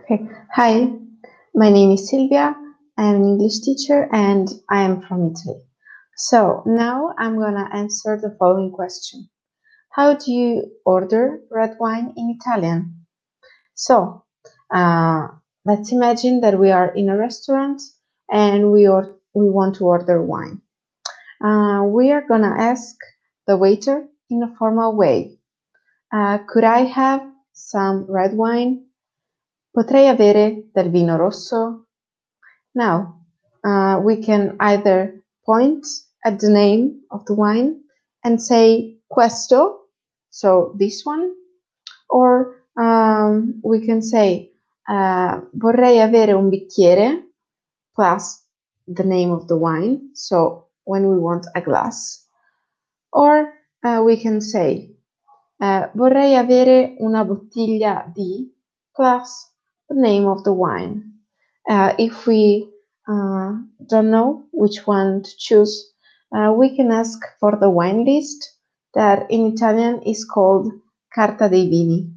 Okay. Hi, my name is Silvia. I am an English teacher and I am from Italy. So now I'm gonna answer the following question. How do you order red wine in Italian? So uh, let's imagine that we are in a restaurant and we, or we want to order wine. Uh, we are gonna ask the waiter in a formal way. Uh, could I have some red wine? Potrei avere del vino rosso? Now, uh, we can either point at the name of the wine and say questo, so this one, or um, we can say uh, vorrei avere un bicchiere plus the name of the wine, so when we want a glass, or uh, we can say uh, vorrei avere una bottiglia di plus the name of the wine. Uh, if we uh, don't know which one to choose, uh, we can ask for the wine list that in Italian is called Carta dei Vini.